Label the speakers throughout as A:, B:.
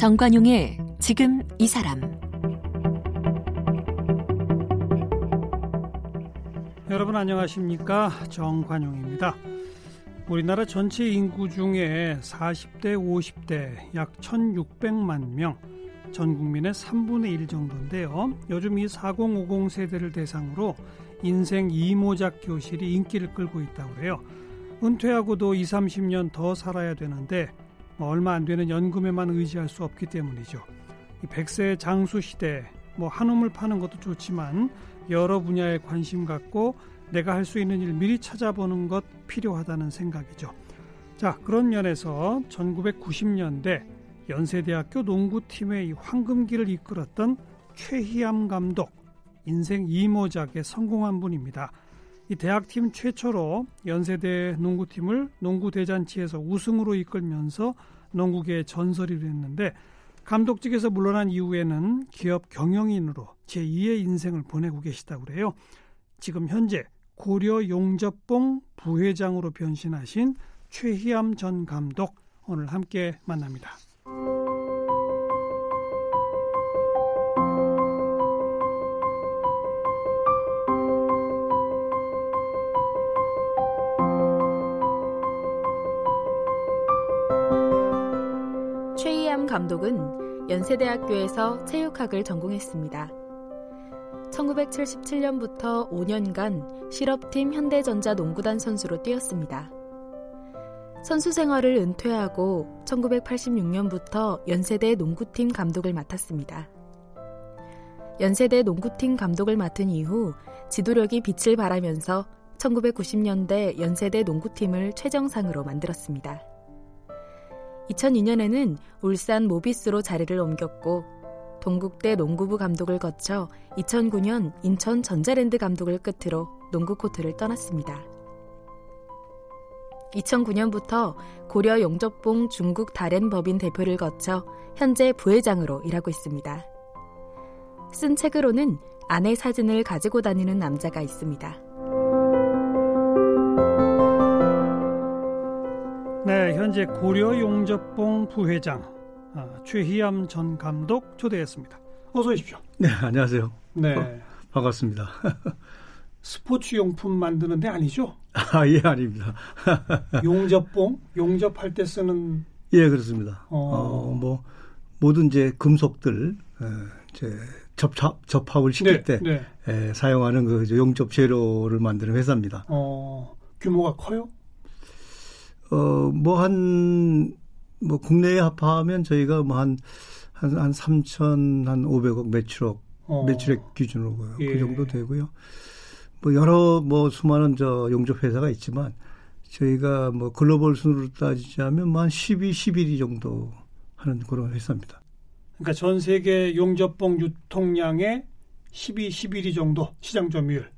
A: 정관용의 지금 이 사람
B: 여러분 안녕하십니까 정관용입니다. 우리나라 전체 인구 중에 40대 50대 약 1600만 명 전 국민의 3분의 1 정도인데요. 요즘 이 4050 세대를 대상으로 인생 이모작 교실이 인기를 끌고 있다고 그래요. 은퇴하고도 2, 30년 더 살아야 되는데 뭐 얼마 안 되는 연금에만 의지할 수 없기 때문이죠. 이 100세 장수 시대 뭐 한우물 파는 것도 좋지만 여러 분야에 관심 갖고 내가 할 수 있는 일 미리 찾아보는 것 필요하다는 생각이죠. 자, 그런 면에서 1990년대 연세대학교 농구팀의 황금기를 이끌었던 최희암 감독 인생 이모작에 성공한 분입니다. 이 대학팀 최초로 연세대 농구팀을 농구 대잔치에서 우승으로 이끌면서 농구계의 전설이 됐는데 감독직에서 물러난 이후에는 기업 경영인으로 제2의 인생을 보내고 계시다고 그래요. 지금 현재 고려 용접봉 부회장으로 변신하신 최희암 전 감독 오늘 함께 만납니다.
C: 감독은 연세대학교에서 체육학을 전공했습니다. 1977년부터 5년간 실업팀 현대전자 농구단 선수로 뛰었습니다. 선수 생활을 은퇴하고 1986년부터 연세대 농구팀 감독을 맡았습니다. 연세대 농구팀 감독을 맡은 이후 지도력이 빛을 발하면서 1990년대 연세대 농구팀을 최정상으로 만들었습니다. 2002년에는 울산 모비스로 자리를 옮겼고 동국대 농구부 감독을 거쳐 2009년 인천 전자랜드 감독을 끝으로 농구 코트를 떠났습니다. 2009년부터 고려 용접봉 중국 다렌 법인 대표를 거쳐 현재 부회장으로 일하고 있습니다. 쓴 책으로는 아내 사진을 가지고 다니는 남자가 있습니다.
B: 네, 현재 고려 용접봉 부회장 아, 최희암 전 감독 초대했습니다. 어서 오십시오.
D: 네, 안녕하세요.
B: 네,
D: 어, 반갑습니다.
B: 스포츠 용품 만드는 데 아니죠?
D: 아, 예, 아닙니다.
B: 용접봉? 용접할 때 쓰는
D: 예, 그렇습니다.
B: 어.
D: 어, 뭐 모든 이제 금속들 에, 이제 접합 접합을 시킬
B: 네,
D: 때
B: 네.
D: 에, 사용하는 그 용접 재료를 만드는 회사입니다.
B: 어, 규모가 커요?
D: 어, 뭐 한 뭐 국내에 합하면 저희가 뭐 한 한, 한 3천, 한 500억, 매출억,
B: 어.
D: 매출액 기준으로
B: 예.
D: 그 정도 되고요. 뭐 여러 뭐 수많은 저 용접 회사가 있지만 저희가 뭐 글로벌 순으로 따지자면 뭐 한 12, 11위 정도 하는 그런 회사입니다.
B: 그러니까 전 세계 용접봉 유통량의 12, 11위 정도 시장 점유율.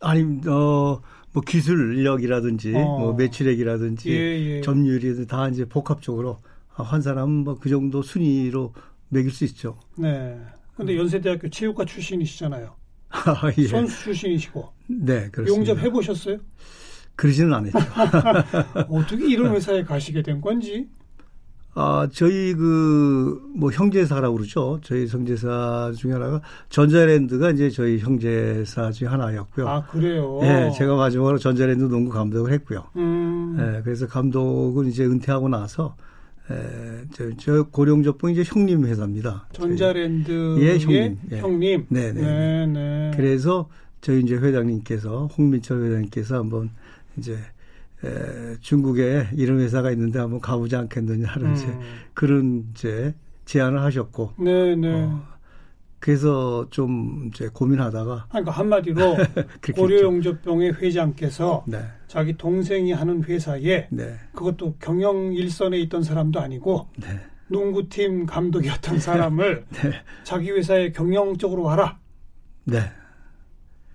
D: 아니, 어, 뭐 기술력이라든지
B: 어.
D: 뭐 매출액이라든지
B: 예, 예.
D: 점유율이 다 이제 복합적으로 한 사람은 뭐 그 정도 순위로 매길 수 있죠.
B: 네. 근데 연세대학교 체육과 출신이시잖아요.
D: 아, 예.
B: 선수 출신이시고.
D: 네, 그렇습니다.
B: 용접 해보셨어요?
D: 그러지는 않았죠.
B: 어떻게 이런 회사에 가시게 된 건지?
D: 아, 저희 그, 뭐, 형제사라고 그러죠. 저희 형제사 중에 하나가 전자랜드가 이제 저희 형제사 중에 하나였고요.
B: 아, 그래요?
D: 예, 제가 마지막으로 전자랜드 농구 감독을 했고요.
B: 음,
D: 예, 그래서 감독은 이제 은퇴하고 나서, 에, 저, 저 고령접봉 이제 형님 회사입니다.
B: 전자랜드의
D: 예, 형님. 예.
B: 형님.
D: 네네.
B: 네, 네.
D: 그래서 저희 이제 회장님께서, 홍민철 회장님께서 한번 이제, 에, 중국에 이런 회사가 있는데 한번 가보지 않겠느냐 하는 이제
B: 음.
D: 그런 이제 제안을 하셨고,
B: 네, 네.
D: 어, 그래서 좀 이제 고민하다가
B: 그러니까 한마디로 고려용접병의 회장께서
D: 네,
B: 자기 동생이 하는 회사에
D: 네,
B: 그것도 경영 일선에 있던 사람도 아니고
D: 네,
B: 농구팀 감독이었던 사람을
D: 네,
B: 자기 회사에 경영적으로 와라.
D: 네.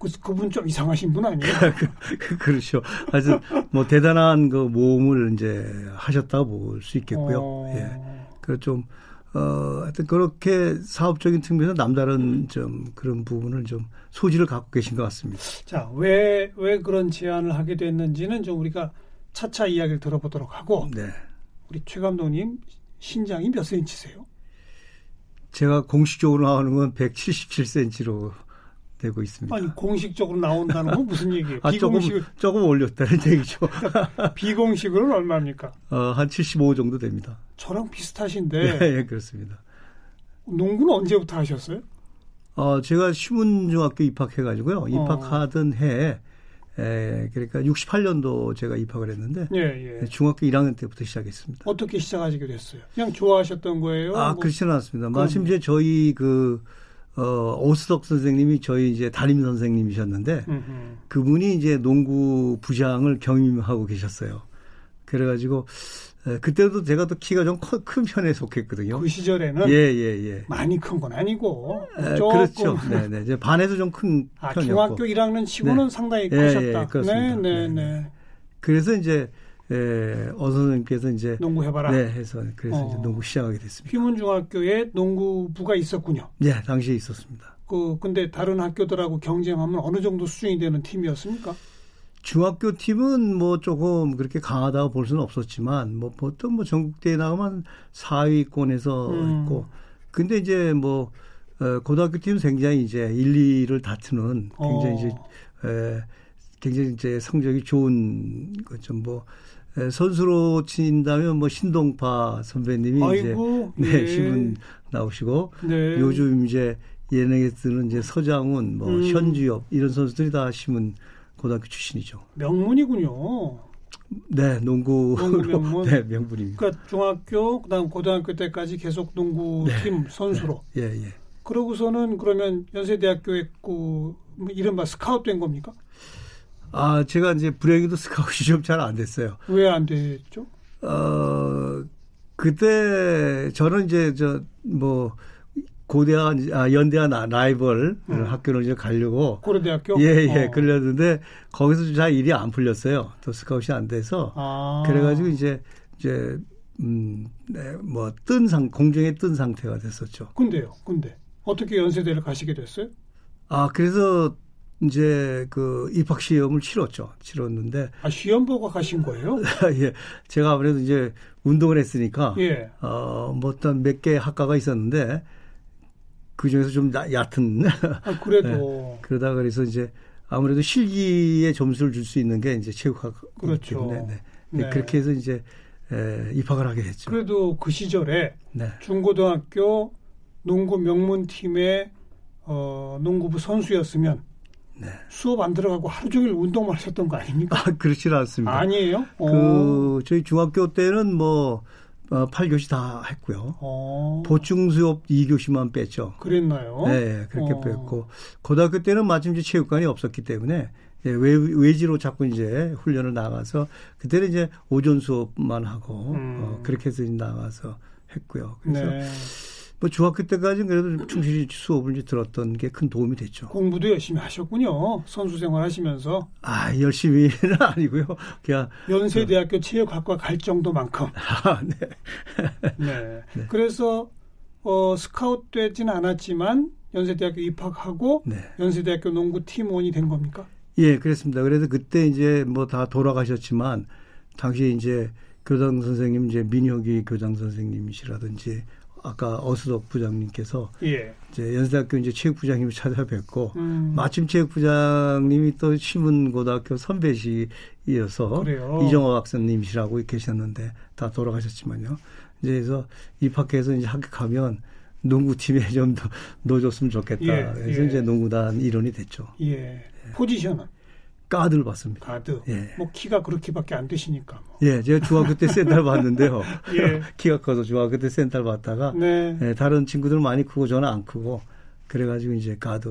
B: 그, 그분 좀 이상하신 분 아니에요?
D: 그렇죠. 아주 뭐 대단한 그 모험을 이제 하셨다고 볼 수 있겠고요.
B: 어,
D: 예. 그 좀, 어, 하여튼 그렇게 사업적인 측면에서 남다른 좀 그런 부분을 좀 소질을 갖고 계신 것 같습니다.
B: 자, 왜, 왜 그런 제안을 하게 됐는지는 좀 우리가 차차 이야기를 들어보도록 하고,
D: 네.
B: 우리 최 감독님 신장이 몇 센치세요?
D: 제가 공식적으로 나오는 건 177cm로 되고 있습니다.
B: 아니 공식적으로 나온다는 건 무슨 얘기예요?
D: 아, 비공식 조금, 조금 올렸다는 얘기죠.
B: 비공식으로는 얼마입니까?
D: 어, 한 75 정도 됩니다.
B: 저랑 비슷하신데.
D: 네, 예, 그렇습니다.
B: 농구는 언제부터 하셨어요?
D: 어, 제가 시문중학교 입학해가지고요. 입학하던 어. 해에 에, 그러니까 68년도 제가 입학을 했는데 예, 예. 중학교 1학년 때부터 시작했습니다.
B: 어떻게 시작하시게 됐어요? 그냥 좋아하셨던 거예요?
D: 아, 뭐. 그렇지는 않습니다. 마침 이제 저희 그 어, 오스덕 선생님이 저희 이제 담임 선생님이셨는데 음흠. 그분이 이제 농구 부장을 경임하고 계셨어요. 그래가지고 에, 그때도 제가 또 키가 좀 큰 편에 속했거든요.
B: 그 시절에는
D: 예, 예, 예.
B: 많이 큰 건 아니고
D: 에, 그렇죠. 네, 네. 이제 반에서 좀큰
B: 아,
D: 편이었고.
B: 중학교 1학년 치고는 네. 상당히 예, 크셨다. 예,
D: 그렇습니다. 네, 네, 네, 네. 그래서 이제 예, 어 선생님께서 이제
B: 농구 해봐라.
D: 네, 해서 그래서 어. 이제 농구 시작하게 됐습니다.
B: 휘문중학교에 농구부가 있었군요.
D: 네, 당시에 있었습니다.
B: 그 근데 다른 학교들하고 경쟁하면 어느 정도 수준이 되는 팀이었습니까?
D: 중학교 팀은 뭐 조금 그렇게 강하다고 볼 수는 없었지만 뭐 보통 뭐 전국대회 나가면 4위권에서 음. 있고 근데 이제 뭐 어, 고등학교 팀은 굉장히 이제 1, 2를 다투는 굉장히 어. 이제 에, 굉장히 이제 성적이 좋은 거좀뭐 선수로 친다면 뭐 신동파 선배님이
B: 아이고,
D: 이제 네, 네. 신문 나오시고 네. 요즘 이제 예능에 뜨는 이제 서장훈, 뭐 음. 현주엽 이런 선수들이 다 신문 고등학교 출신이죠.
B: 명문이군요.
D: 네, 농구
B: 명문.
D: 네, 명분입니다.
B: 그러니까 중학교 그다음 고등학교 때까지 계속 농구팀 네. 선수로.
D: 네. 예, 예.
B: 그러고서는 그러면 연세대학교에 그 이른바 스카웃 된 겁니까?
D: 아, 제가 이제 불행히도 스카웃이 좀 잘 안 됐어요.
B: 왜 안 됐죠?
D: 어, 그때 저는 이제 저 뭐 고대와 아, 연대와 라이벌 음. 학교를 이제 가려고
B: 고려대학교
D: 예, 예, 어. 그랬는데 거기서 좀 잘 일이 안 풀렸어요. 또 스카웃이 안 돼서 아. 그래가지고 이제 이제 음, 네, 뭐 뜬 상 공중에 뜬 상태가 됐었죠.
B: 근데요, 근데 어떻게 연세대를 가시게 됐어요?
D: 아, 그래서 이제 그 입학 시험을 치렀죠. 치렀는데
B: 아 시험 보고 가신 거예요?
D: 예, 제가 아무래도 이제 운동을 했으니까
B: 예.
D: 어뭐 어떤 몇 개 학과가 있었는데 그 중에서 좀 얕은
B: 아, 그래도
D: 예, 그러다 그래서 이제 아무래도 실기에 점수를 줄 수 있는 게 이제 체육학
B: 그렇죠. 때문에
D: 네. 네. 그렇게 해서 이제 에, 입학을 하게 됐죠.
B: 그래도 그 시절에 네. 중고등학교 농구 명문팀의 어, 농구부 선수였으면 네. 수업 안 들어가고 하루 종일 운동만 하셨던 거 아닙니까?
D: 아, 그렇지는 않습니다.
B: 아니에요?
D: 그, 오. 저희 중학교 때는 뭐, 어, 8교시 다 했고요. 오. 보충 수업 2교시만 뺐죠.
B: 그랬나요?
D: 네, 그렇게 오. 뺐고. 고등학교 때는 마침 이제 체육관이 없었기 때문에 예, 외, 외지로 자꾸 이제 훈련을 나가서 그때는 이제 오전 수업만 하고 음. 어, 그렇게 해서 나가서 했고요. 그래서 네. 뭐 중학교 때까지는 그래도 충실히 수업을 이제 들었던 게 큰 도움이 됐죠.
B: 공부도 열심히 하셨군요. 선수 생활 하시면서.
D: 아, 열심히는 아니고요. 그냥
B: 연세대학교 체육학과 갈 정도만큼.
D: 아, 네.
B: 네. 네. 그래서 어, 스카웃 되지는 않았지만 연세대학교 입학하고 네. 연세대학교 농구 팀원이 된 겁니까?
D: 예, 그렇습니다. 그래서 그때 이제 뭐 다 돌아가셨지만 당시에 이제 교장 선생님 이제 민혁이 교장 선생님이시라든지 아까 어수덕 부장님께서
B: 예.
D: 이제 연세대학교 이제 체육부장님을 찾아뵙고 음. 마침 체육부장님이 또 신문고등학교 선배시이어서 이정호 박사님이시라고 계셨는데 다 돌아가셨지만요. 이제 그래서 입학해서 이제 합격하면 농구팀에 좀 더 넣어줬으면 좋겠다. 예. 그래서 예. 이제 농구단 일원이 됐죠.
B: 예. 포지션은
D: 가드를 봤습니다.
B: 가드. 예. 뭐 키가 그렇게밖에 안 되시니까. 뭐.
D: 예, 제가 중학교 때 센터를 봤는데요. 예. 키가 커서 중학교 때 센터를 봤다가 네. 예, 다른 친구들은 많이 크고 저는 안 크고 그래가지고 이제 가드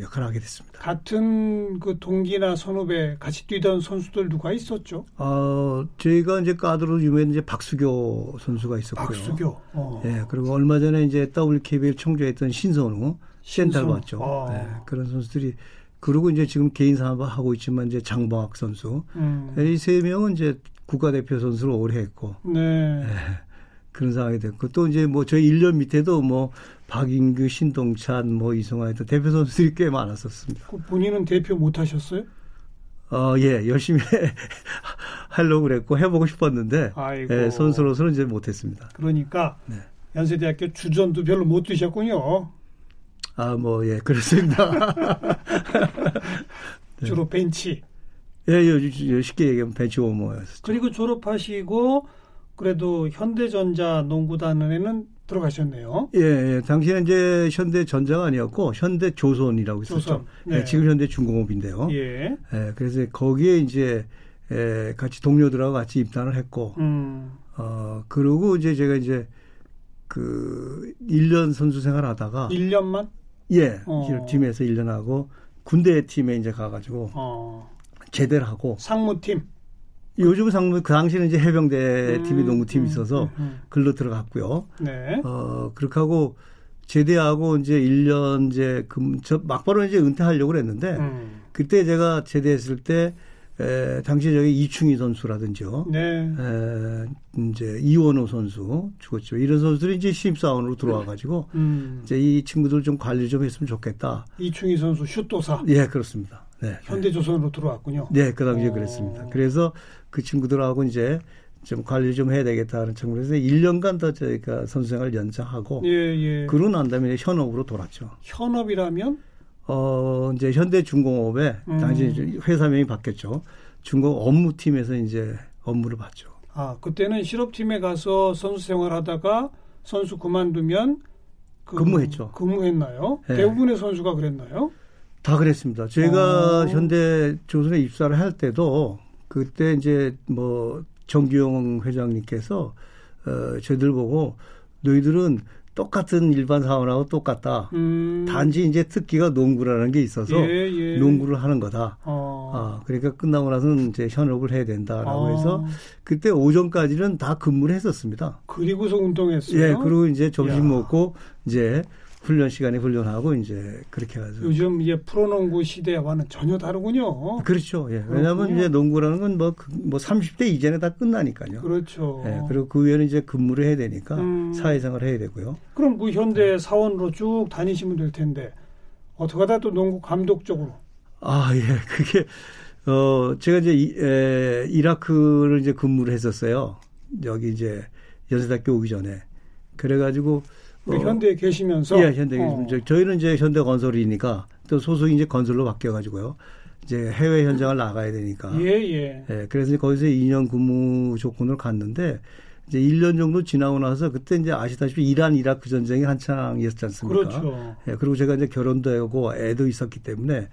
D: 역할을 하게 됐습니다.
B: 같은 그 동기나 선후배 같이 뛰던 선수들 누가 있었죠?
D: 어, 저희가 이제 가드로 유명한 이제 박수교 선수가 있었고요.
B: 박수교.
D: 어. 예, 그리고 얼마 전에 이제 WKBL 총재했던 신선우 센터를 봤죠. 어. 예, 그런 선수들이 그리고 이제 지금 개인 사업을 하고 있지만 이제 장보학 선수 음. 이세 명은 이제 국가대표 선수를 오래 했고
B: 네. 네.
D: 그런 상황이 됐고 또 이제 뭐 저희 1년 밑에도 뭐 박인규, 신동찬, 뭐 이성환 또 대표 선수들이 꽤 많았었습니다.
B: 그 본인은 대표 못 하셨어요?
D: 어, 예, 열심히 하려고 그랬고 해보고 싶었는데 예, 선수로서는 이제 못했습니다.
B: 그러니까 네. 연세대학교 주전도 별로 못 두셨군요.
D: 아, 뭐, 예, 그렇습니다.
B: 주로 벤치.
D: 예, 예, 쉽게 얘기하면 벤치 오머였었죠.
B: 그리고 졸업하시고 그래도 현대전자 농구단에는 들어가셨네요.
D: 예, 예. 당시에 이제 현대전자가 아니었고 현대조선이라고 있었죠.
B: 조선. 네.
D: 예, 지금 현대중공업인데요.
B: 예.
D: 예, 그래서 거기에 이제 예, 같이 동료들하고 같이 입단을 했고
B: 음.
D: 어, 그러고 이제 제가 이제 그 1년 선수 생활 하다가
B: 1년만?
D: 예,
B: 어.
D: 팀에서 1년 하고 군대 팀에 이제 가가지고
B: 어.
D: 제대를 하고
B: 상무팀.
D: 요즘 상무 그 당시에는 이제 해병대
B: 음,
D: 팀이 농구팀이
B: 음,
D: 있어서
B: 음, 음.
D: 글로 들어갔고요.
B: 네.
D: 어, 그렇게 하고 제대하고 이제 1년 이제 금, 저 막바로 이제 은퇴하려고 그랬는데
B: 음.
D: 그때 제가 제대했을 때 에, 당시 저기 이충희 선수라든지요.
B: 네.
D: 에, 이제 이원호 선수 죽었죠. 이런 선수들이 이제 신입사원으로 들어와가지고
B: 음.
D: 이제 이 친구들 좀 관리 좀 했으면 좋겠다.
B: 이충희 선수 슛도사.
D: 예, 그렇습니다. 네.
B: 현대조선으로 들어왔군요.
D: 네, 그 당시에
B: 어.
D: 그랬습니다. 그래서 그 친구들하고 이제 좀 관리를 좀 해야 되겠다는 측면에서 1년간 더 저희가 선수생활 연장하고
B: 예, 예.
D: 그러고 난 다음에 현업으로 돌았죠.
B: 현업이라면
D: 어, 이제 현대중공업에
B: 음.
D: 당시 회사명이 바뀌었죠. 중공업 업무팀에서 이제 업무를 봤죠.
B: 아, 그때는 실업팀에 가서 선수 생활하다가 선수 그만두면 그
D: 근무했죠.
B: 근무했나요?
D: 네.
B: 대부분의 선수가 그랬나요?
D: 다 그랬습니다. 제가
B: 어.
D: 현대 조선에 입사를 할 때도 그때 이제 뭐 정규영 회장님께서 어 저희들 보고 너희들은 똑같은 일반 사원하고 똑같다.
B: 음.
D: 단지 이제 특기가 농구라는 게 있어서
B: 예, 예.
D: 농구를 하는 거다.
B: 어.
D: 아, 그러니까 끝나고 나서는 이제 현업을 해야 된다라고
B: 아.
D: 해서 그때 오전까지는 다 근무를 했었습니다.
B: 그리고서 운동했어요.
D: 예, 그리고 이제 점심
B: 야.
D: 먹고 이제 훈련 시간에 훈련하고 이제 그렇게 가서
B: 요즘 이제 프로농구 시대와는 전혀 다르군요.
D: 그렇죠. 예. 왜냐하면. 이제 농구라는 건 뭐뭐 30대 이전에 다 끝나니까요.
B: 그렇죠.
D: 예. 그리고 그 위에는 이제 근무를 해야 되니까
B: 음.
D: 사회생활을 해야 되고요.
B: 그럼 그 현대 사원으로 쭉 다니시면 될 텐데 어떻게 하다 또 농구 감독 쪽으로
D: 아, 예. 그게 어 제가 이제 이, 에, 이라크를 이제 근무를 했었어요. 여기 이제 연세대학교 오기 전에. 그래 가지고
B: 우리 현대에 계시면서
D: 예, 현대
B: 어.
D: 어. 저희는 이제 현대 건설이니까 또 소속이 이제 건설로 바뀌어 가지고요. 이제 해외 현장을 나가야 되니까.
B: 예, 예.
D: 예, 그래서 이제 거기서 2년 근무 조건으로 갔는데 이제 1년 정도 지나고 나서 그때 이제 아시다시피 이란 이라크 전쟁이 한창이었지 않습니까?
B: 그렇죠.
D: 예, 그리고 제가 이제 결혼도 하고 애도 있었기 때문에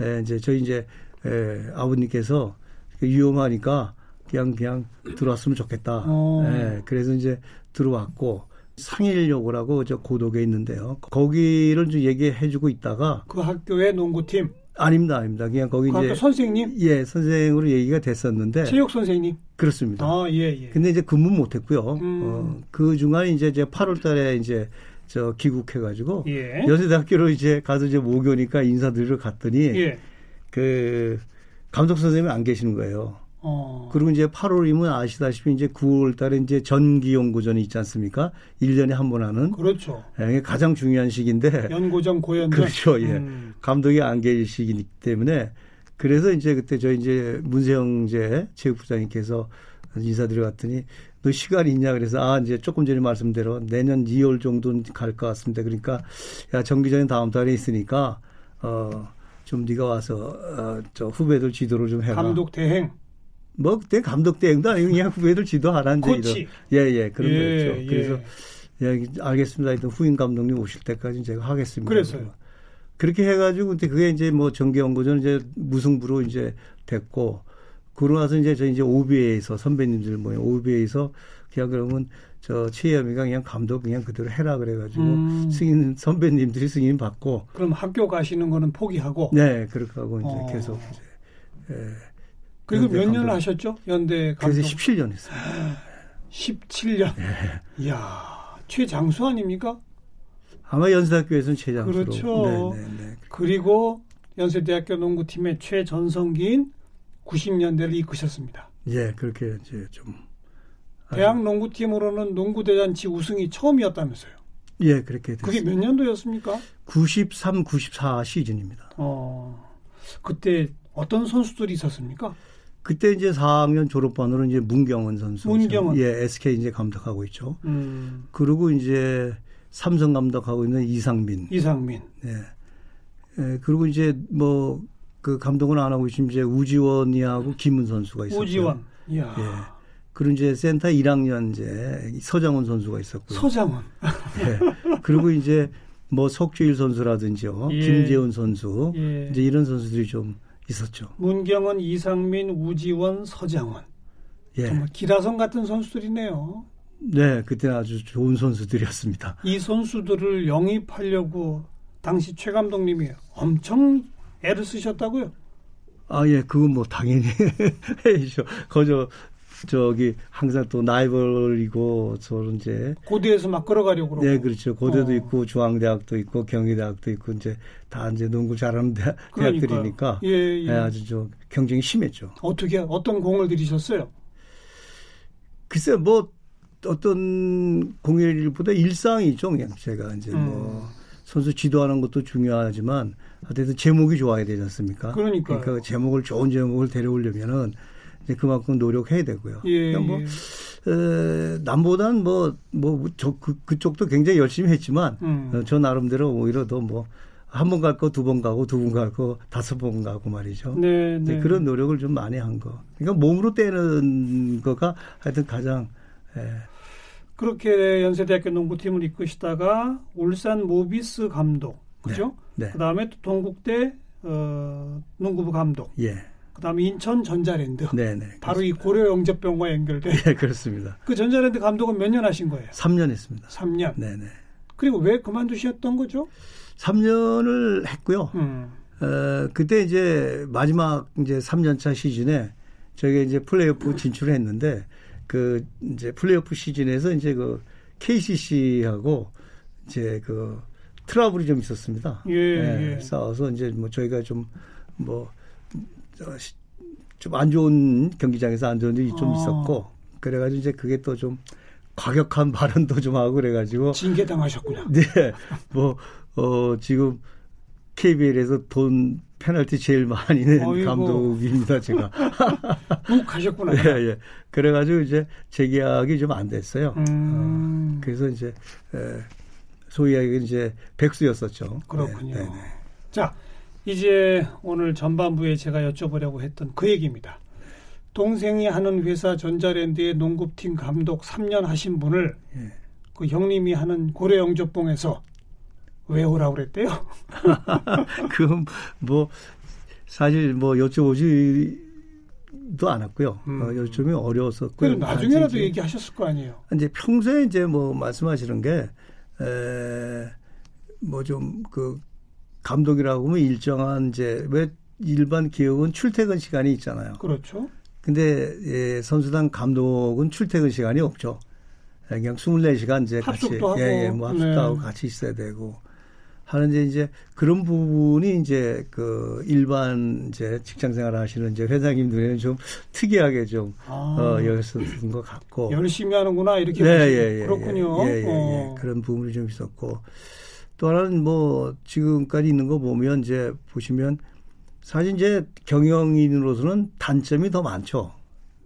D: 예, 이제 저희 이제 예, 아버님께서 위험하니까 그냥 그냥 들어왔으면 좋겠다.
B: 어.
D: 예, 그래서 이제 들어왔고 상일여고라고 저 고독에 있는데요. 거기를 좀 얘기해주고 있다가
B: 그 학교의 농구팀
D: 아닙니다, 아닙니다. 그냥 거기
B: 그 학교
D: 이제
B: 선생님
D: 예 선생으로 얘기가 됐었는데
B: 체육 선생님
D: 그렇습니다.
B: 아 예 예.
D: 근데 이제 근무 못했고요.
B: 음.
D: 어, 그 중간에 이제 이제 8월달에 이제 저 귀국해가지고
B: 예.
D: 연세대학교로 이제 가서 이제 모교니까 인사드리러 갔더니
B: 예.
D: 그 감독 선생님이 안 계시는 거예요.
B: 어.
D: 그리고 이제 8월이면 아시다시피 이제 9월 달에 이제 전기 연구전이 있지 않습니까? 1년에 한 번 하는
B: 그렇죠.
D: 예, 가장 중요한 시기인데
B: 연고전 고연전.
D: 그렇죠. 예.
B: 음.
D: 감독이 안 계시기 때문에 그래서 이제 그때 저희 이제 문세영제 체육부장님께서 인사드려 갔더니 너 시간 있냐 그래서 아 이제 조금 전에 말씀대로 내년 2월 정도는 갈 것 같습니다. 그러니까 야 정기전이 다음 달에 있으니까 어좀 네가 와서 어저 후배들 지도를 좀 해라.
B: 감독 대행.
D: 뭐 그때 감독 대행도 아니고 그냥 후배들 지도하라는. 이런 예예 그런
B: 예,
D: 거였죠.
B: 예.
D: 그래서 예, 알겠습니다. 하여튼 후임 감독님 오실 때까지 제가 하겠습니다.
B: 그래서요?
D: 그렇게 해가지고 근데 그게 이제 뭐 정기연구전 이제 무승부로 이제 됐고 그러고 나서 이제 저 이제 오비에에서 선배님들 모임 오비에에서 그냥 그러면 저 최혜미가 그냥 감독 그냥 그대로 해라 그래가지고
B: 음.
D: 승인 선배님들이 승인 받고
B: 그럼 학교 가시는 거는 포기하고.
D: 네 그렇게 하고 이제
B: 어.
D: 계속 이제 예.
B: 그리고 몇 년을. 하셨죠? 연대 감독.
D: 그래서 17년 했어요.
B: 17년.
D: 예.
B: 이야, 최장수 아닙니까?
D: 아마 연세학교에서는 최장수로.
B: 그렇죠.
D: 네, 네, 네.
B: 그리고 연세대학교 농구팀의 최전성기인 90년대를 이끄셨습니다.
D: 예, 그렇게 이제 좀.
B: 대학 농구팀으로는 농구 대잔치 우승이 처음이었다면서요.
D: 예, 그렇게 됐습니다.
B: 그게 몇 년도였습니까?
D: 93, 94 시즌입니다.
B: 어, 그때 어떤 선수들이 있었습니까?
D: 그때 이제 4학년 졸업반으로 이제 문경원 선수.
B: 문경원.
D: 예, SK 이제 감독하고 있죠.
B: 음.
D: 그리고 이제 삼성 감독하고 있는 이상민.
B: 이상민.
D: 예. 예, 그리고 이제 뭐 그 감독은 안 하고 있으면 이제 우지원이하고 김은 선수가 있었고.
B: 우지원. 이야.
D: 예. 그리고 이제 센터 1학년 이제 서장훈 선수가 있었고요.
B: 서장훈.
D: 예. 그리고 이제 뭐 석주일 선수라든지요.
B: 예.
D: 김재훈 선수.
B: 예.
D: 이제 이런 선수들이 좀 있었죠.
B: 문경원, 이상민, 우지원, 서장훈.
D: 예.
B: 정말 기라성 같은 선수들이네요.
D: 네, 그때 아주 좋은 선수들이었습니다.
B: 이 선수들을 영입하려고 당시 최 감독님이 엄청 애를 쓰셨다고요?
D: 아, 예, 그건 뭐 당연히 해야죠. 거저 저기 항상 또 라이벌이고 저는 이제
B: 고대에서 막 끌어가려고 그러고.
D: 네, 그렇죠. 고대도
B: 어.
D: 있고 중앙대학도 있고 경희대학도 있고 이제 다 이제 농구 잘하는 대. 대학들이니까
B: 예, 예.
D: 예, 아주 저 경쟁이 심했죠.
B: 어떻게 어떤 공을 들이셨어요?
D: 글쎄 뭐 어떤 공일보다 일상이죠. 그냥 제가 이제
B: 음.
D: 뭐 선수 지도하는 것도 중요하지만 하여튼 제목이 좋아야 되지 않습니까?
B: 그러니까
D: 제목을 좋은 제목을 데려오려면은 이제 그만큼 노력해야 되고요.
B: 예,
D: 그러니까 뭐
B: 예.
D: 에, 남보다는 뭐 뭐 저 그, 그쪽도 굉장히 열심히 했지만
B: 음.
D: 어, 저 나름대로 오히려 더 뭐 한 번 갈 거 두 번 가고 두번갈거 다섯 번 가고 말이죠.
B: 네, 네.
D: 그런 노력을 좀 많이 한 거. 그러니까 몸으로 떼는 거가 하여튼 가장 예,
B: 그렇게 연세대학교 농구팀을 이끄시다가 울산 모비스 감독, 그죠?
D: 네.
B: 그 다음에 또 동국대 어, 농구부 감독,
D: 예.
B: 그 다음에 인천 전자랜드.
D: 네, 네.
B: 바로 이 고려 영접병과 연결돼.
D: 예, 그렇습니다.
B: 그 전자랜드 감독은 몇 년 하신 거예요?
D: 3년 했습니다.
B: 3년.
D: 네, 네.
B: 그리고 왜 그만두셨던 거죠?
D: 3년을 했고요.
B: 음.
D: 어, 그때 이제 마지막 이제 3년차 시즌에 저희가 이제 플레이오프 진출을 했는데 그 이제 플레이오프 시즌에서 이제 그 KCC하고 이제 그 트러블이 좀 있었습니다.
B: 예, 예.
D: 싸워서 이제 뭐 저희가 좀뭐 좀 안 좋은 경기장에서 안 좋은 일이 좀
B: 어.
D: 있었고 그래가지고 이제 그게 또 좀 과격한 발언도 좀 하고 그래가지고
B: 징계 당하셨구나.
D: 네, 뭐, 어, 지금 KBL에서 돈 페널티 제일 많이 낸
B: 어이구.
D: 감독입니다, 제가.
B: 묵 가셨구나.
D: 예, 예. 그래가지고 이제 재계약이 좀 안 됐어요.
B: 음.
D: 어, 그래서 이제, 에, 소위 얘기 이제 백수였었죠.
B: 그렇군요.
D: 네, 네, 네.
B: 자, 이제 오늘 전반부에 제가 여쭤보려고 했던 그 얘기입니다. 동생이 하는 회사 전자랜드의 농구팀 감독 3년 하신 분을
D: 예.
B: 그 형님이 하는 고려 영접봉에서 왜 오라고 그랬대요?
D: 그건 뭐, 사실 뭐 여쭤보지도 않았고요.
B: 음.
D: 어, 여쭤보면 어려웠었고.
B: 그래도 나중에라도
D: 이제
B: 얘기하셨을 거 아니에요.
D: 이제 평소에 이제 뭐 말씀하시는 게, 에, 뭐좀그 감독이라고 하면 일정한 이제 왜 일반 기업은 출퇴근 시간이 있잖아요.
B: 그렇죠.
D: 근데 예, 선수단 감독은 출퇴근 시간이 없죠. 예, 그냥 24시간 이제 같이
B: 합숙도 하고.
D: 예, 예, 뭐 합숙도
B: 네.
D: 하고 같이 있어야 되고 하는데 이제 그런 부분이 이제 그 일반 이제 직장 생활 하시는 이제 회장님들에는 좀 특이하게 좀
B: 아,
D: 어, 여겼었던 것 같고
B: 열심히 하는구나 이렇게
D: 네, 예, 예,
B: 그렇군요.
D: 예, 예, 예,
B: 어.
D: 그런 부분이 좀 있었고 또 하나는 뭐 지금까지 있는 거 보면 이제 보시면 사실 이제 경영인으로서는 단점이 더 많죠.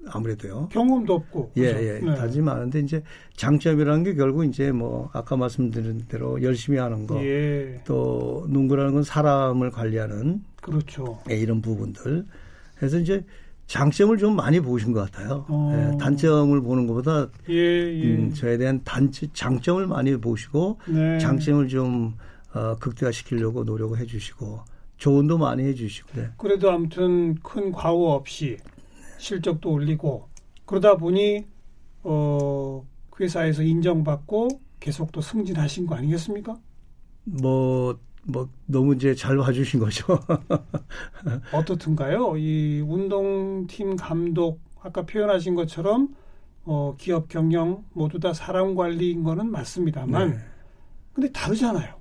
D: 아무래도요.
B: 경험도 없고.
D: 예,
B: 그죠?
D: 예.
B: 네.
D: 단점이 많은데 이제 장점이라는 게 결국 이제 뭐 아까 말씀드린 대로 열심히 하는 거.
B: 예,
D: 또 농구라는 건 사람을 관리하는
B: 그렇죠.
D: 예, 이런 부분들. 그래서 이제 장점을 좀 많이 보신 것 같아요.
B: 어.
D: 예, 단점을 보는 것보다
B: 예, 예.
D: 음, 저에 대한 단지 장점을 많이 보시고
B: 네.
D: 장점을 좀 어, 극대화시키려고 노력을 해주시고 조언도 많이 해주시고 네.
B: 그래도 아무튼 큰 과오 없이 실적도 올리고 그러다 보니 어 회사에서 인정받고 계속 또 승진하신 거 아니겠습니까?
D: 뭐, 뭐 너무 이제 잘 봐주신 거죠.
B: 어떻든가요? 이 운동팀 감독 아까 표현하신 것처럼 어 기업 경영 모두 다 사람 관리인 거는 맞습니다만
D: 네.
B: 근데 다르잖아요.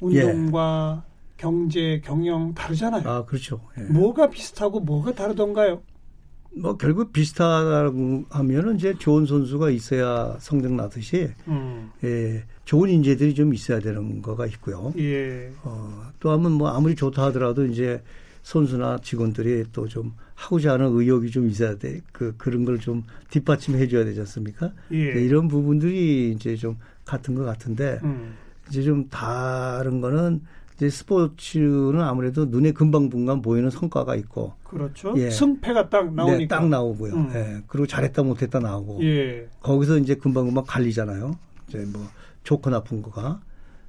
B: 운동과 경제 경영 다르잖아요.
D: 아 그렇죠. 예.
B: 뭐가 비슷하고 뭐가 다르던가요?
D: 뭐 결국 비슷하다고 하면은 이제 좋은 선수가 있어야 성적 나듯이
B: 음.
D: 예, 좋은 인재들이 좀 있어야 되는 거가 있고요.
B: 예.
D: 어, 또 하면 뭐 아무리 좋다 하더라도 이제 선수나 직원들이 또 좀 하고자 하는 의욕이 좀 있어야 돼. 그 그런 걸 좀 뒷받침해 줘야 되지 않습니까?
B: 예.
D: 네, 이런 부분들이 이제 좀 같은 것 같은데
B: 음.
D: 이제 좀 다른 거는 이제 스포츠는 아무래도 눈에 금방금방 보이는 성과가 있고
B: 그렇죠.
D: 예.
B: 승패가 딱 나오니까.
D: 네, 딱 나오고요.
B: 음.
D: 예. 그리고 잘했다 못했다 나오고
B: 예.
D: 거기서 이제 금방금방 갈리잖아요. 이제 뭐 좋고 나쁜 거가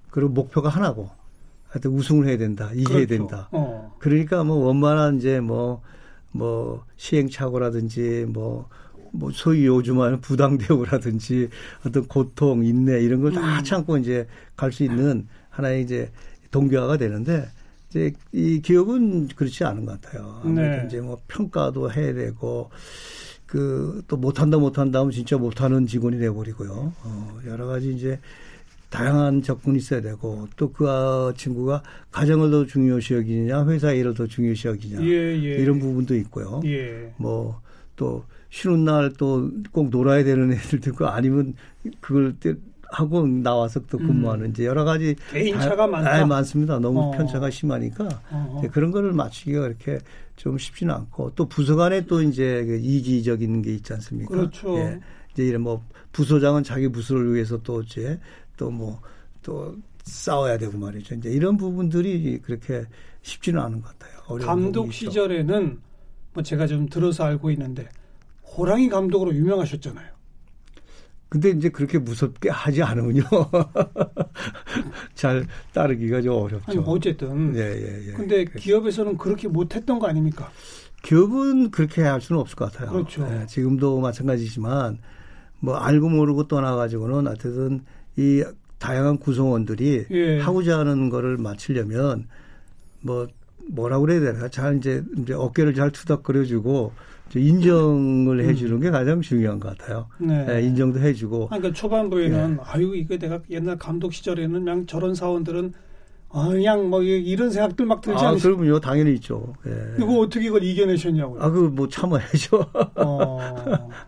D: 그리고 목표가 하나고 하여튼 우승을 해야 된다, 이겨야
B: 그렇죠.
D: 된다.
B: 어.
D: 그러니까 뭐 원만한 이제 뭐, 뭐 시행착오라든지 뭐, 뭐 소위 요즘 하는 부당대우라든지 어떤 고통, 인내 이런 걸다
B: 음.
D: 참고 이제 갈 수 있는 하나의 이제 동기화가 되는데 이제 이 기업은 그렇지 않은 것 같아요. 아무래도
B: 네.
D: 이제 뭐 평가도 해야 되고 그 또 못한다 못한다 하면 진짜 못하는 직원이 돼버리고요. 어, 여러 가지 이제 다양한 접근이 있어야 되고 또 그 친구가 가정을 더 중요시 여기느냐 회사 일을 더 중요시 여기냐
B: 예, 예.
D: 이런 부분도 있고요.
B: 예.
D: 뭐또 쉬는 날 또 꼭 놀아야 되는 애들도 있고 아니면 그걸 때 하고 나와서 또 근무하는 이제 여러 가지
B: 개인차가
D: 다-
B: 많다.
D: 아, 많습니다. 너무
B: 어.
D: 편차가 심하니까
B: 어허.
D: 이제 그런 거를 맞추기가 그렇게 좀 쉽지는 않고 또 부서 간에 또 이제 그 이기적인 게 있지 않습니까?
B: 그렇죠.
D: 예. 이제 이런 뭐 부서장은 자기 부서를 위해서 또 이제 또 뭐 또 싸워야 되고 말이죠. 이제 이런 부분들이 그렇게 쉽지는 않은 것 같아요.
B: 감독. 시절에는 뭐 제가 좀 들어서 알고 있는데 호랑이 감독으로 유명하셨잖아요.
D: 근데 이제 그렇게 무섭게 하지 않으면요. 잘 따르기가 좀 어렵죠.
B: 아니 뭐 어쨌든.
D: 예, 예, 예.
B: 근데
D: 그래서
B: 기업에서는 그렇게 못했던 거 아닙니까?
D: 기업은 그렇게 할 수는 없을 것 같아요.
B: 그렇죠.
D: 예, 지금도 마찬가지지만 뭐 알고 모르고 떠나가지고는 하여튼 이 다양한 구성원들이
B: 예.
D: 하고자 하는 거를 맞추려면 뭐 뭐라고 그래야 되나 잘 이제 이제 어깨를 잘 투닥거려주고 인정을 해주는 게 가장 중요한 것 같아요.
B: 음. 네.
D: 예, 인정도 해주고
B: 아니, 그러니까 초반부에는
D: 예.
B: 아유 이거 내가 옛날 감독 시절에는 그냥 저런 사원들은 아, 그냥 뭐 이- 이런 생각들 막 들지
D: 아,
B: 않으세요?
D: 그러면요 당연히 있죠. 예.
B: 이거 어떻게 이걸 이겨내셨냐고요?
D: 아, 그 뭐 참아야죠.
B: 어,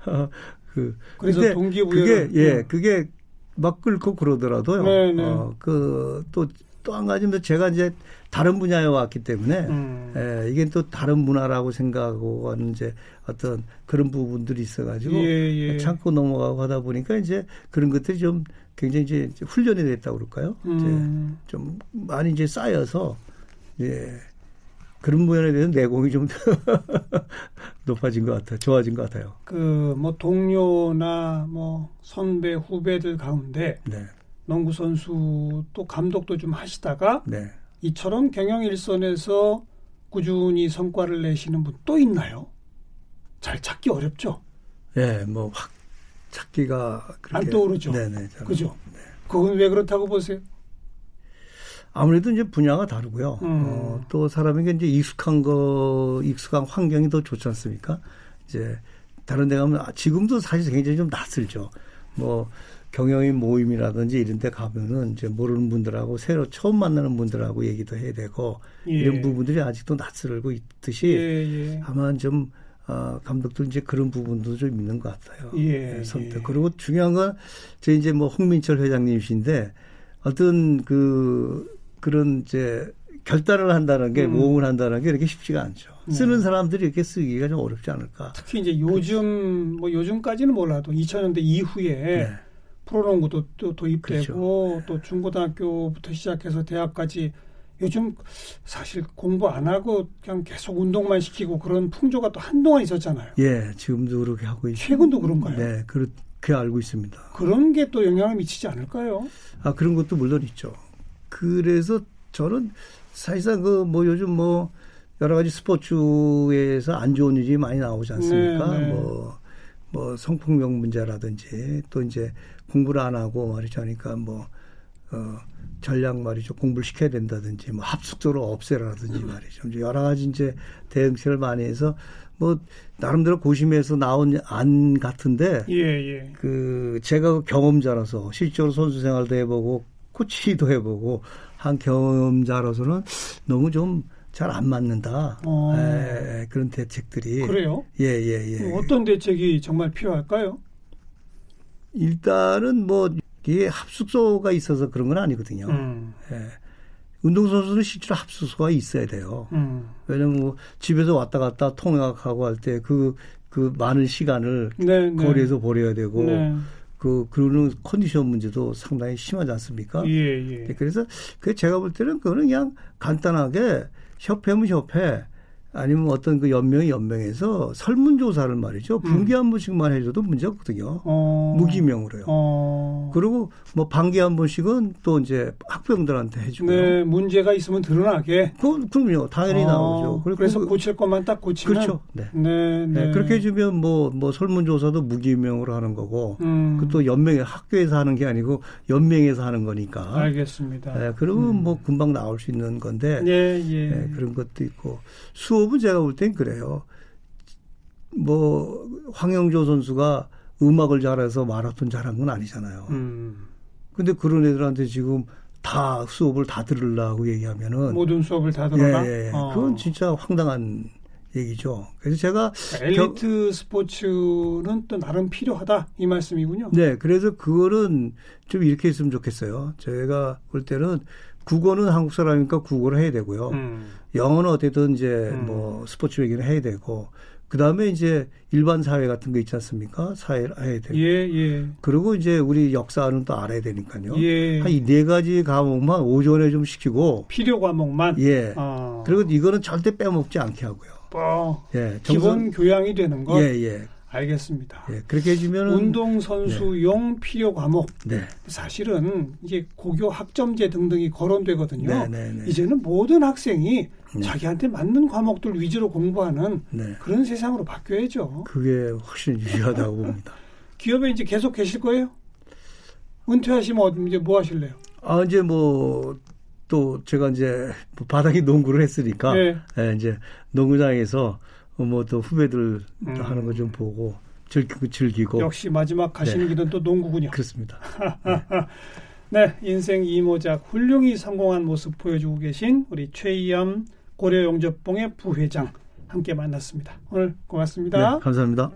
D: 그
B: 그래서
D: 근데
B: 동기부여를
D: 그게 예,
B: 음.
D: 그게 막 끓고 그러더라도요.
B: 네, 네.
D: 어, 그또 또 한 가지는 제가 이제 다른 분야에 왔기 때문에
B: 음.
D: 예, 이게 또 다른 문화라고 생각하고 하는 이제 어떤 그런 부분들이 있어가지고
B: 예, 예.
D: 참고 넘어가고 하다 보니까 이제 그런 것들이 좀 굉장히 이제 훈련이 됐다고 그럴까요?
B: 음.
D: 이제 좀 많이 이제 쌓여서 예. 그런 부분에 대해서 내공이 좀 높아진 것 같아요. 좋아진 것 같아요.
B: 그 뭐 동료나 뭐 선배 후배들 가운데
D: 네.
B: 농구 선수 또 감독도 좀 하시다가
D: 네.
B: 이처럼 경영 일선에서 꾸준히 성과를 내시는 분 또 있나요? 잘 찾기 어렵죠.
D: 예, 뭐확 찾기가
B: 안 떠오르죠.
D: 네네. 저는.
B: 그죠? 그건 왜 그렇다고 보세요?
D: 아무래도 이제 분야가 다르고요.
B: 음.
D: 어, 또 사람에게 이제 익숙한 거, 익숙한 환경이 더 좋지 않습니까? 이제 다른 데 가면 아, 지금도 사실 굉장히 좀 낯설죠. 뭐 경영인 모임이라든지 이런 데 가면은 이제 모르는 분들하고 새로 처음 만나는 분들하고 얘기도 해야 되고
B: 예.
D: 이런 부분들이 아직도 낯설고 있듯이
B: 예, 예.
D: 아마 좀 어, 감독들 이제 그런 부분도 좀 있는 것 같아요.
B: 예,
D: 네, 선택.
B: 예.
D: 그리고 중요한 건 제 이제 뭐 홍민철 회장님이신데 어떤 그 그런 이제 결단을 한다는 게
B: 음.
D: 모험을 한다는 게 이렇게 쉽지가 않죠.
B: 네.
D: 쓰는 사람들이 이렇게 쓰기가 좀 어렵지 않을까.
B: 특히 이제 요즘 뭐 요즘까지는 몰라도 2000년대 이후에
D: 네.
B: 프로농구도 또 도입되고
D: 그렇죠.
B: 또 중고등학교부터 시작해서 대학까지 요즘 사실 공부 안 하고 그냥 계속 운동만 시키고 그런 풍조가 또 한동안 있었잖아요.
D: 예, 지금도 그렇게 하고 있죠.
B: 최근도 그런가요?
D: 네, 그렇게 알고 있습니다.
B: 그런 게 또 영향을 미치지 않을까요?
D: 아 그런 것도 물론 있죠. 그래서 저는 사실상 그 뭐 요즘 뭐 여러 가지 스포츠에서 안 좋은 일이 많이 나오지 않습니까?
B: 네, 네.
D: 뭐, 뭐 성폭력 문제라든지 또 이제 공부를 안 하고 말이죠. 하니까 뭐, 어, 전략 말이죠. 공부를 시켜야 된다든지 뭐 합숙적으로 없애라든지 말이죠. 여러 가지 이제 대응책을 많이 해서 뭐 나름대로 고심해서 나온 안 같은데
B: 예, 예.
D: 그 제가 그 경험자라서 실제로 선수 생활도 해보고 코치도 해보고 한 경험자로서는 너무 좀 잘 안 맞는다.
B: 어.
D: 에, 그런 대책들이
B: 그래요?
D: 예 예 예, 예.
B: 어떤 대책이 정말 필요할까요?
D: 일단은 뭐 이게 합숙소가 있어서 그런 건 아니거든요.
B: 음.
D: 예. 운동선수는 실제로 합수소가 있어야 돼요. 음. 왜냐면 뭐 집에서 왔다 갔다 통학하고 할 때 그, 그 많은 시간을 네, 네. 거리에서 보내야 되고 네. 그, 그러는 컨디션 문제도 상당히 심하지 않습니까? 예, 예. 네, 그래서 그 제가 볼 때는 그거는 그냥 간단하게 협회면 협회 아니면 어떤 그 연명이 연명해서 설문조사를 말이죠. 분기 음. 한 번씩만 해줘도 문제 없거든요. 어. 무기명으로요. 어. 그리고 뭐 반기 한 번씩은 또 이제 학부형들한테 해주고.
B: 네, 문제가 있으면 드러나게.
D: 그, 그럼요. 당연히 어. 나오죠.
B: 그리고 그래서 그, 고칠 것만 딱 고치면.
D: 그렇죠. 네. 네, 네. 네. 그렇게 해주면 뭐, 뭐 설문조사도 무기명으로 하는 거고. 음. 그또 연명에 학교에서 하는 게 아니고 연명에서 하는 거니까.
B: 알겠습니다.
D: 네, 그러면 음. 뭐 금방 나올 수 있는 건데.
B: 네, 예.
D: 네, 그런 것도 있고. 수업 수업은 제가 볼 땐 그래요. 뭐 황영조 선수가 음악을 잘해서 마라톤 잘한 건 아니잖아요. 음. 근데 그런 애들한테 지금 다 수업을 다 들으려고 얘기하면은
B: 모든 수업을 다 들어라.
D: 예, 예. 어. 그건 진짜 황당한 얘기죠. 그래서 제가
B: 엘리트 겨, 스포츠는 또 나름 필요하다 이 말씀이군요.
D: 네, 그래서 그거는 좀 이렇게 했으면 좋겠어요. 제가 볼 때는 국어는 한국 사람이니까 국어를 해야 되고요. 음. 영어는 어쨌든 이제 음. 뭐 스포츠 얘기를 해야 되고 그 다음에 이제 일반 사회 같은 거 있지 않습니까? 사회를 해야 되고. 예, 예. 그리고 이제 우리 역사는 또 알아야 되니까요. 예. 한이 네 가지 과목만 오전에 좀 시키고.
B: 필요 과목만?
D: 예. 어. 그리고 이거는 절대 빼먹지 않게 하고요.
B: 어. 예. 정선, 기본 교양이 되는 것?
D: 예, 예.
B: 알겠습니다.
D: 예, 그렇게 해주면
B: 운동 선수용 네. 필요 과목 네. 사실은 이게 고교 학점제 등등이 거론되거든요. 네, 네, 네. 이제는 모든 학생이 네. 자기한테 맞는 과목들 위주로 공부하는 그런 세상으로 바뀌어야죠.
D: 그게 훨씬 유리하다고 봅니다.
B: 기업에 이제 계속 계실 거예요? 은퇴하시면 이제 뭐 하실래요?
D: 아 이제 뭐 또 제가 이제 뭐 바닥에 농구를 했으니까 예, 이제 농구장에서 뭐 또 후배들 음. 하는 거 좀 보고 즐기고 즐기고
B: 역시 마지막 가시는 네. 길은 또 농구군요.
D: 그렇습니다.
B: 네. 네, 인생 이모작 훌륭히 성공한 모습 보여주고 계신 우리 최이암 고려영접봉의 부회장 함께 만났습니다. 오늘 고맙습니다.
D: 네, 감사합니다.